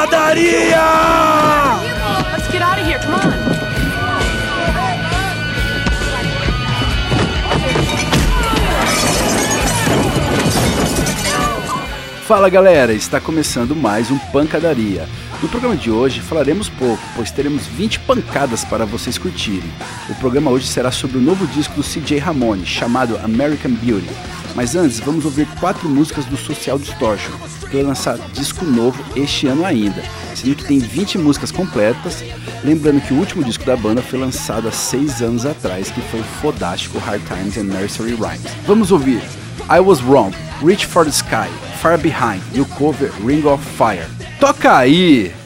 pancadaria! Let's get out of here. Come on. Fala galera, está começando mais um Pancadaria. No programa de hoje falaremos pouco, pois teremos 20 pancadas para vocês curtirem. O programa hoje será sobre o novo disco do CJ Ramone, chamado American Beauty. Mas antes, vamos ouvir quatro músicas do Social Distortion, que vai lançar disco novo este ano ainda, sendo que tem 20 músicas completas. Lembrando que o último disco da banda foi lançado há 6 anos atrás, que foi o fodástico Hard Times and Nursery Rhymes. Vamos ouvir I Was Wrong, Reach for the Sky, Far Behind e o cover Ring of Fire. Toca aí!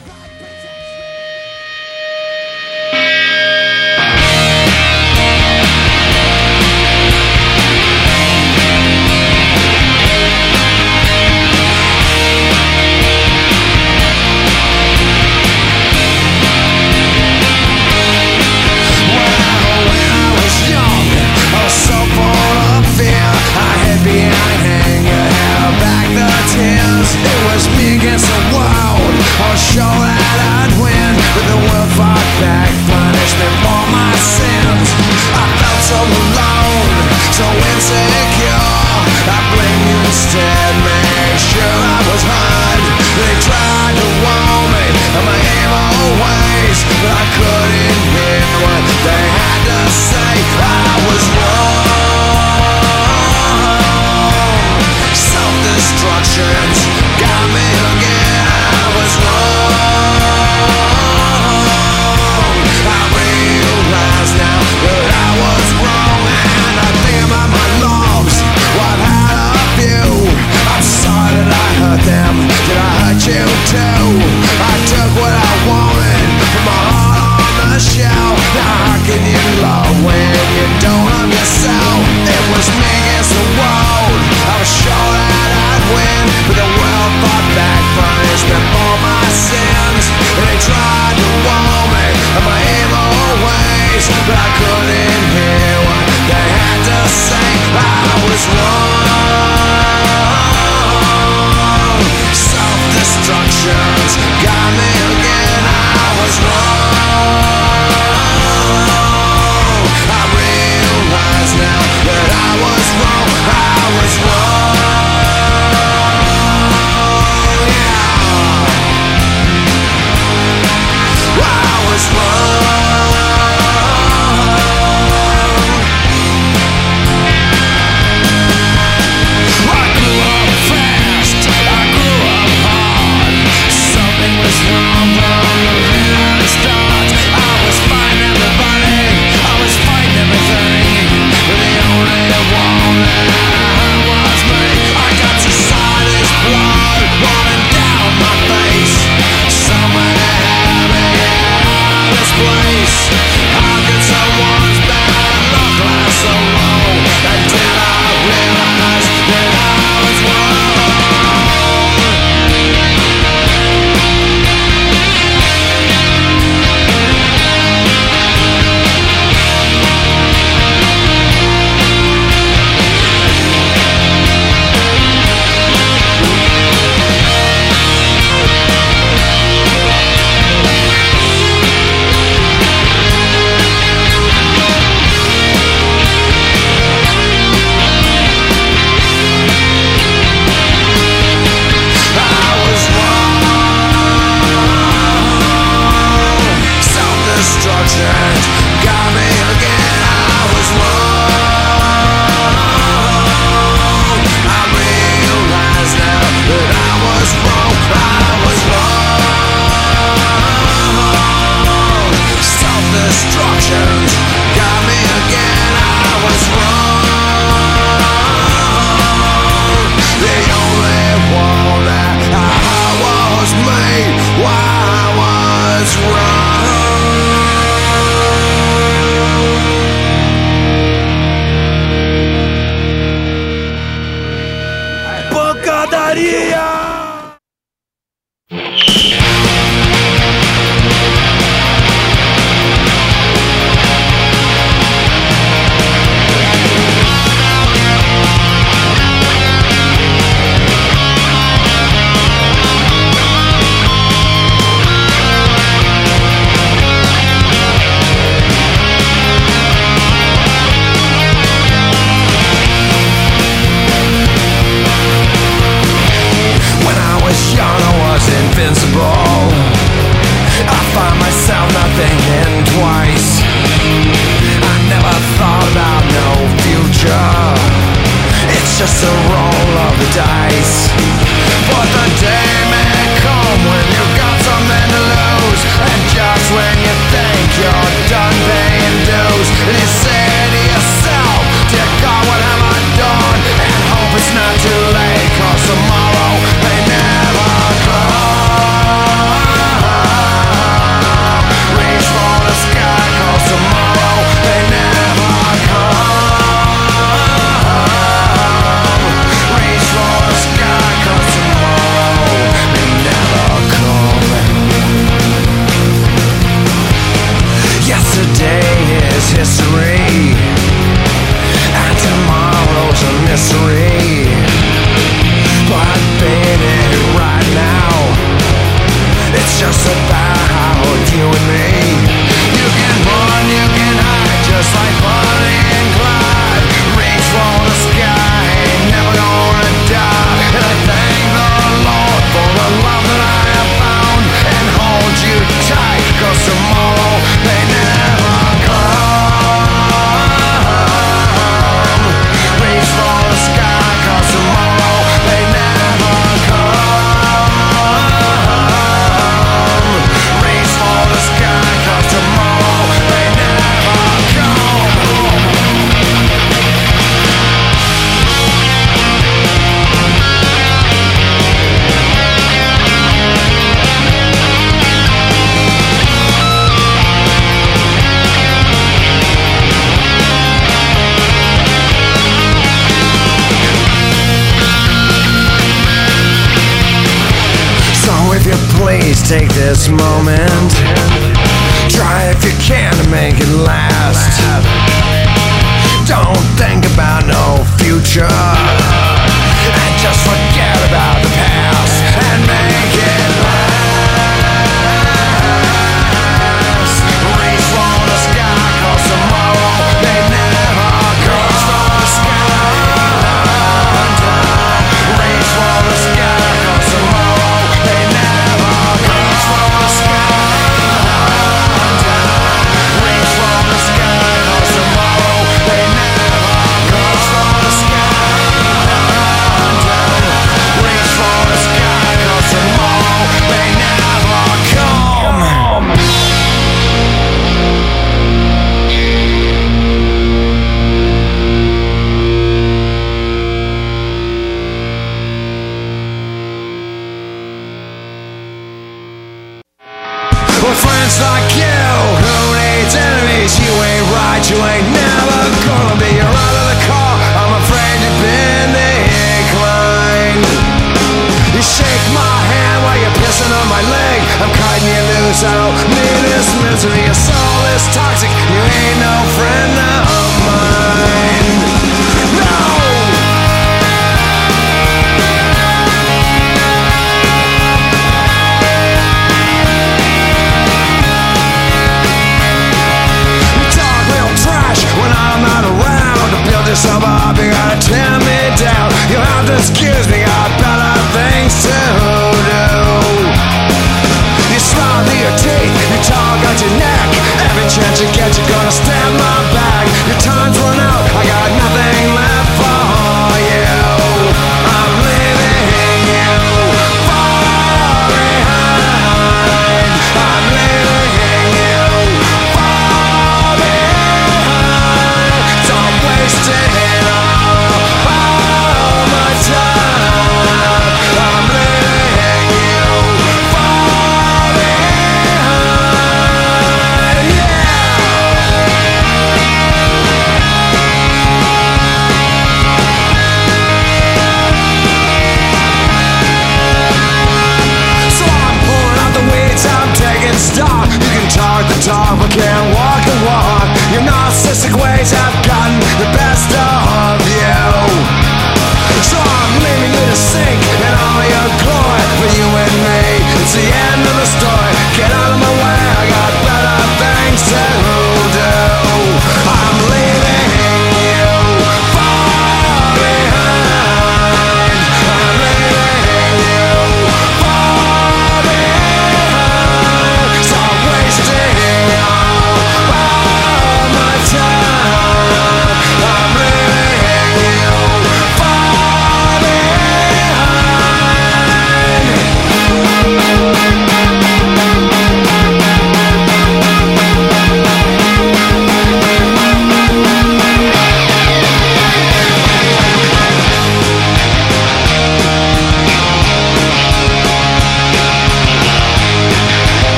show that I'd win. But the world fought back, punished me for my sins. I felt so alone, so insecure. I blame you instead, make sure I was hard. They tried to warn me of my evil ways But I couldn't hear what they had to say. I was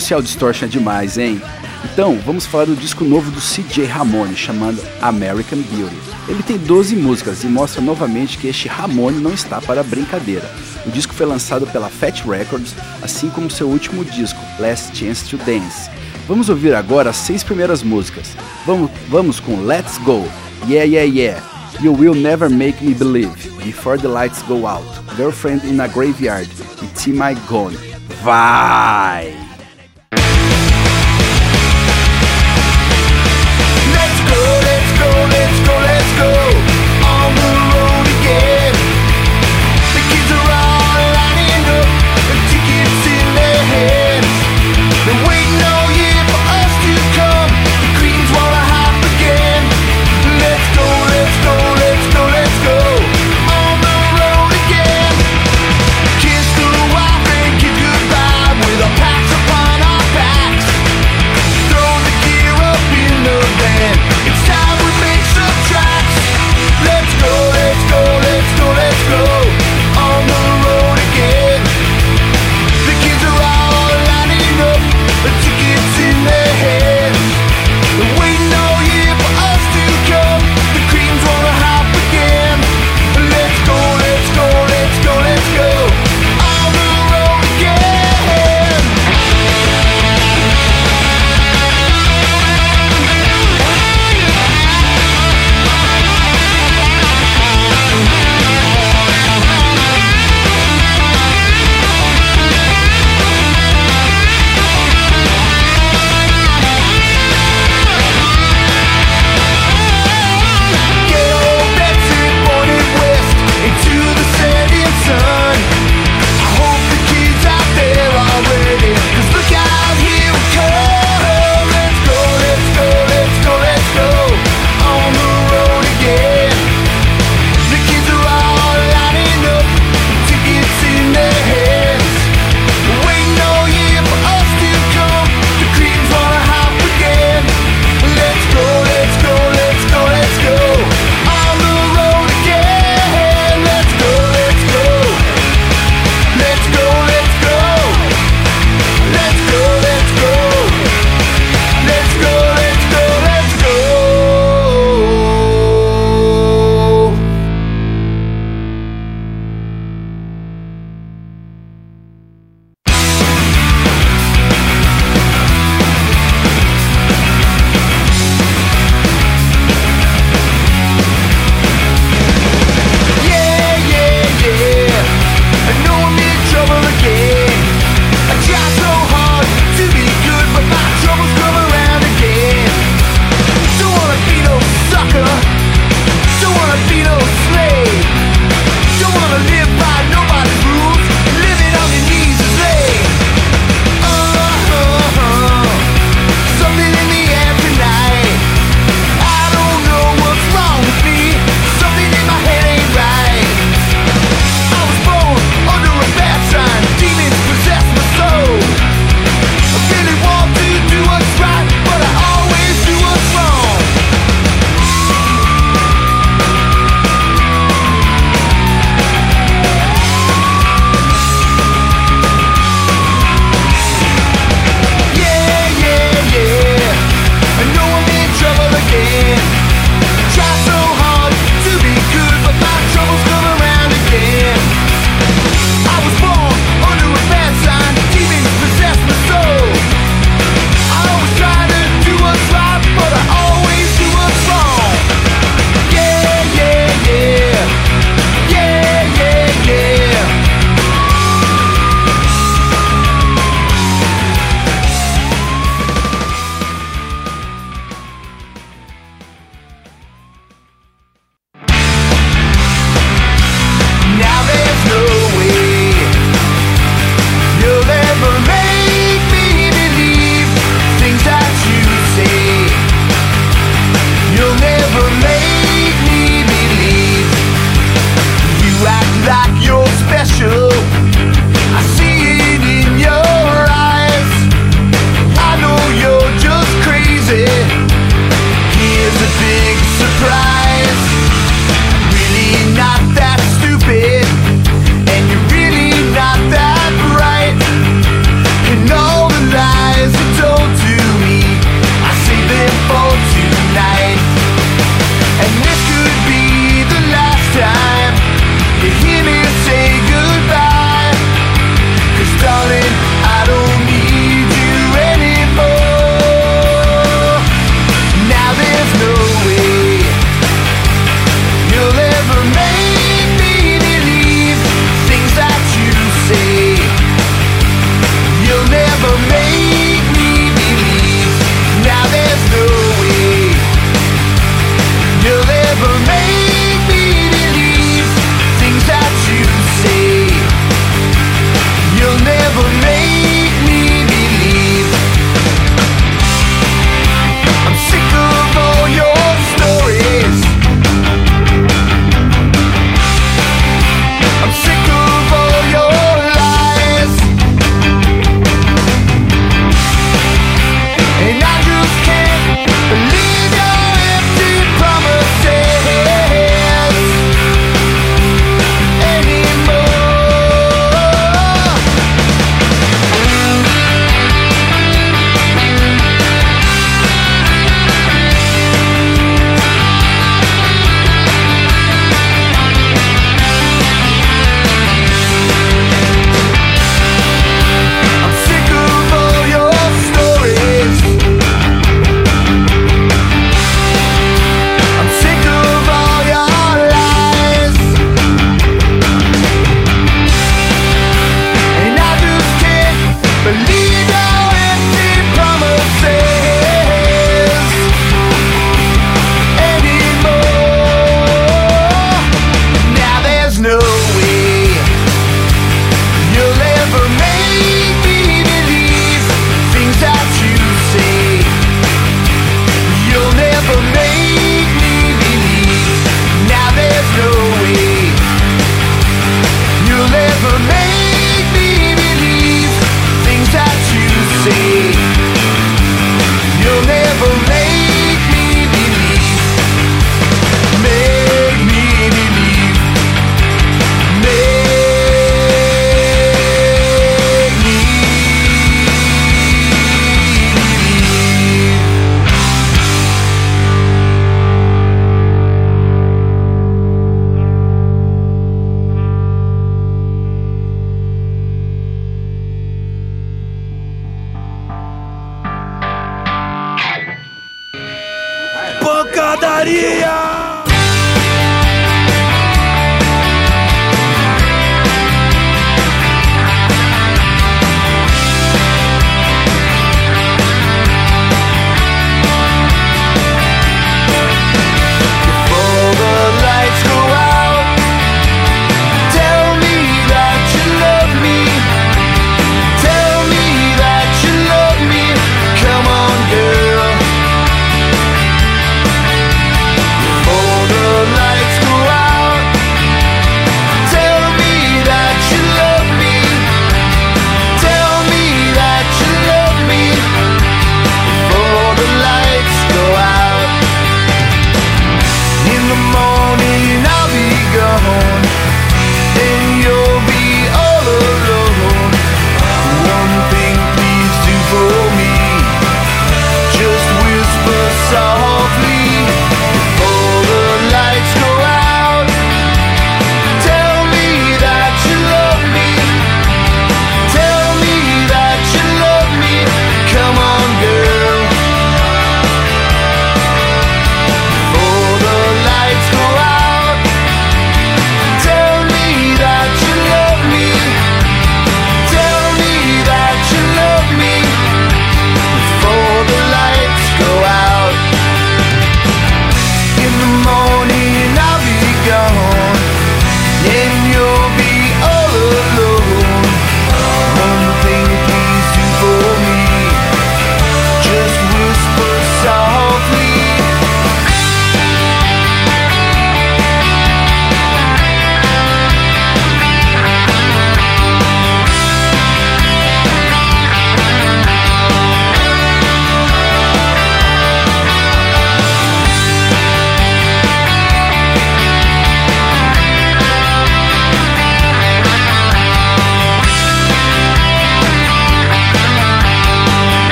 Social Distortion é demais, hein? Então, vamos falar do disco novo do CJ Ramone, chamado American Beauty. Ele tem 12 músicas e mostra novamente que este Ramone não está para brincadeira. O disco foi lançado pela Fat Records, assim como seu último disco, Last Chance to Dance. Vamos ouvir agora as seis primeiras músicas. Vamos, vamos com Let's Go, Yeah Yeah Yeah, You Will Never Make Me Believe, Before the Lights Go Out, Girlfriend in a Graveyard e T My Gone. Vai!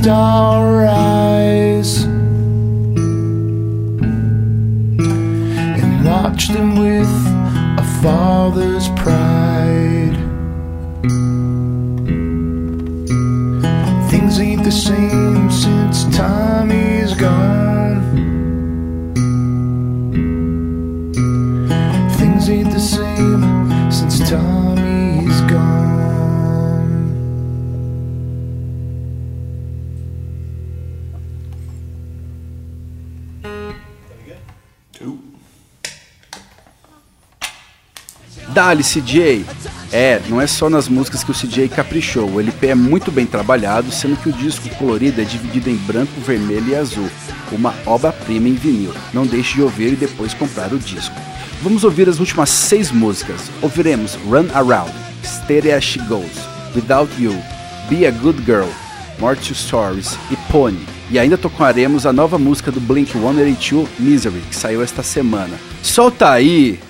Star eyes? And watch them with a father's pride. Things ain't the same since Tommy's gone. Things ain't the same since Tommy's Dali, CJ! É, não é só nas músicas que o CJ caprichou, o LP é muito bem trabalhado, sendo que o disco colorido é dividido em branco, vermelho e azul, uma obra-prima em vinil. Não deixe de ouvir e depois comprar o disco. Vamos ouvir as últimas seis músicas. Ouviremos Run Around, Steady As She Goes, Without You, Be a Good Girl, More Two Stories e Pony. E ainda tocaremos a nova música do Blink-182, Misery, que saiu esta semana. Solta aí!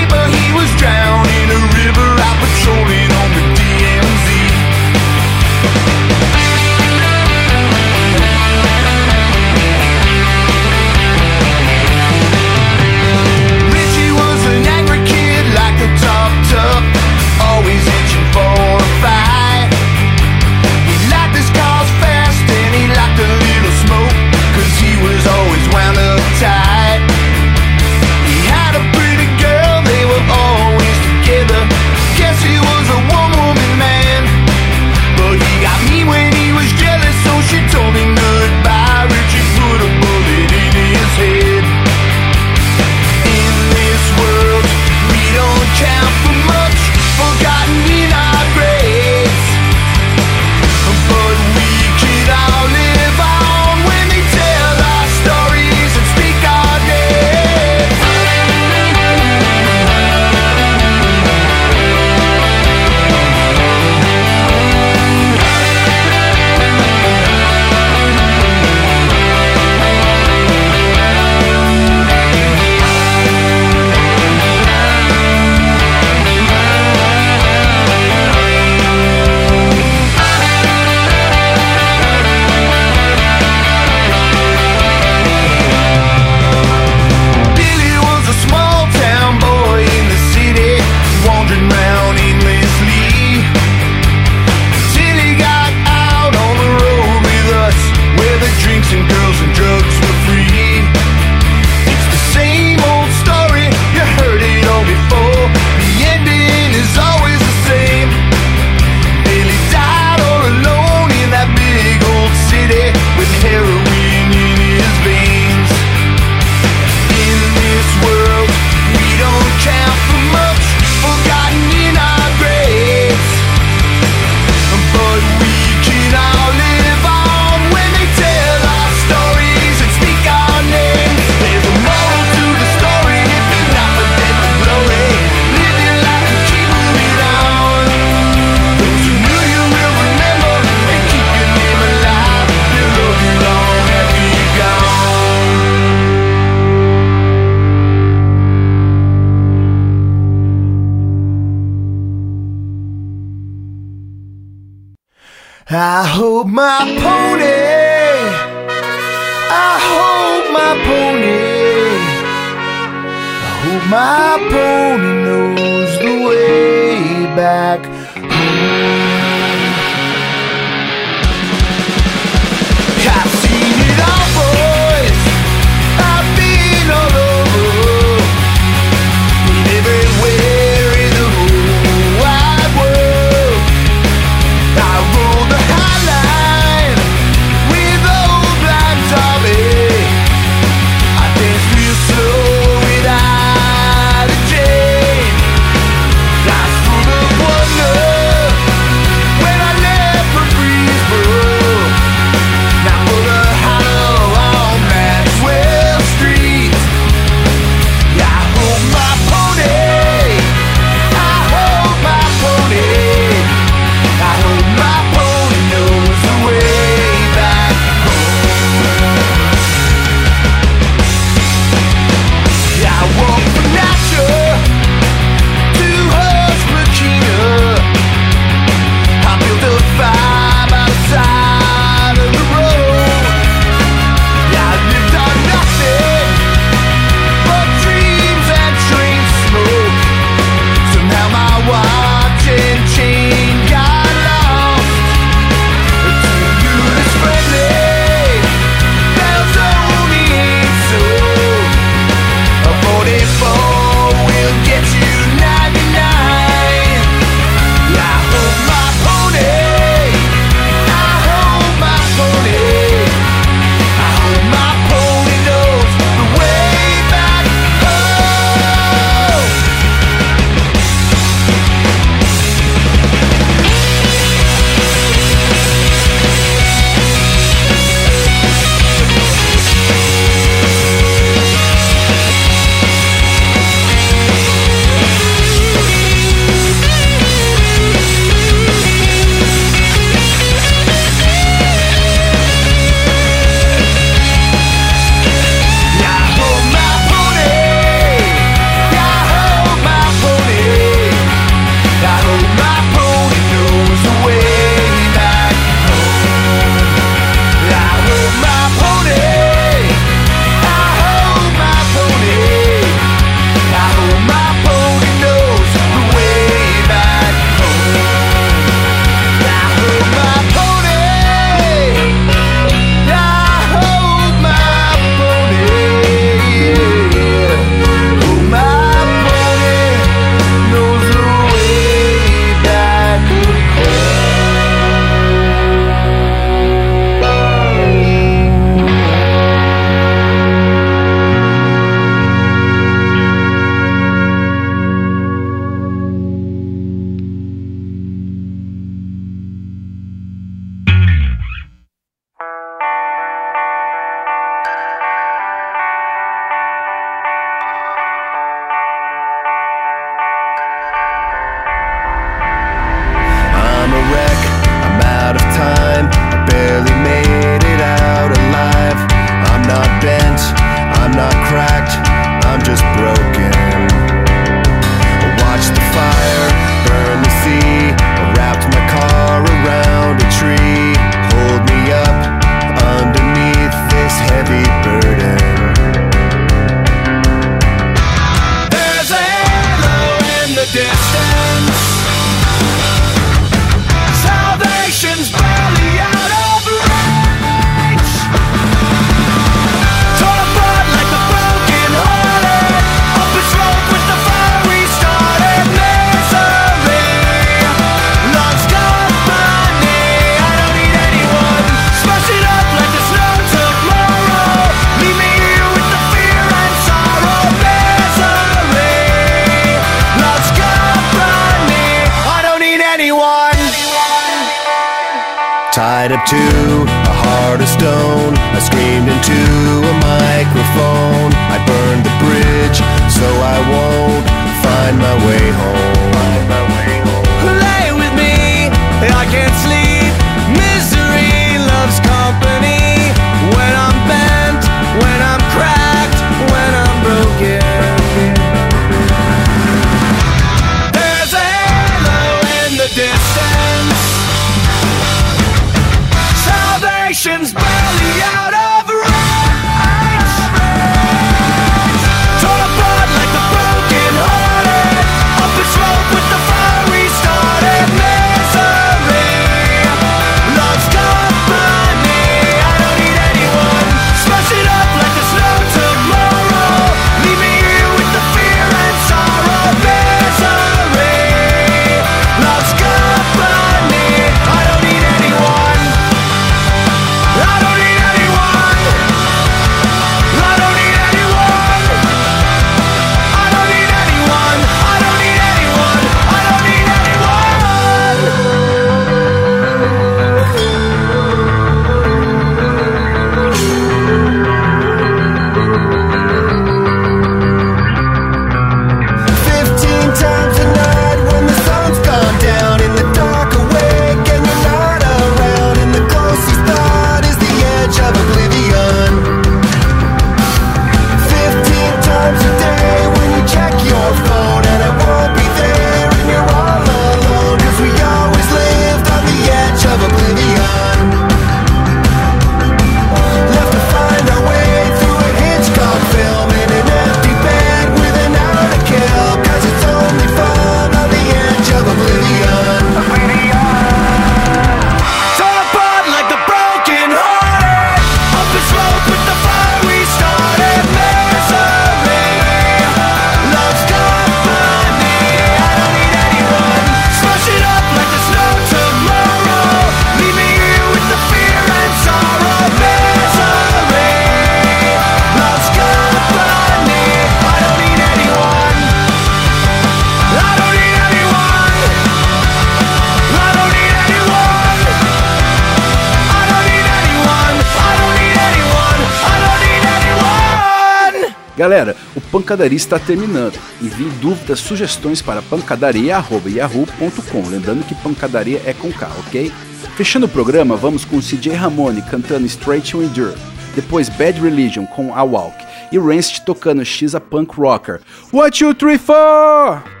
Galera, o Pancadaria está terminando. Envie dúvidas, sugestões para pancadaria.yahoo.com. Lembrando que pancadaria é com K, ok? Fechando o programa, vamos com CJ Ramone cantando Straight to Endure. Depois Bad Religion com A Walk. E Rancid tocando X a Punk Rocker. What you three for?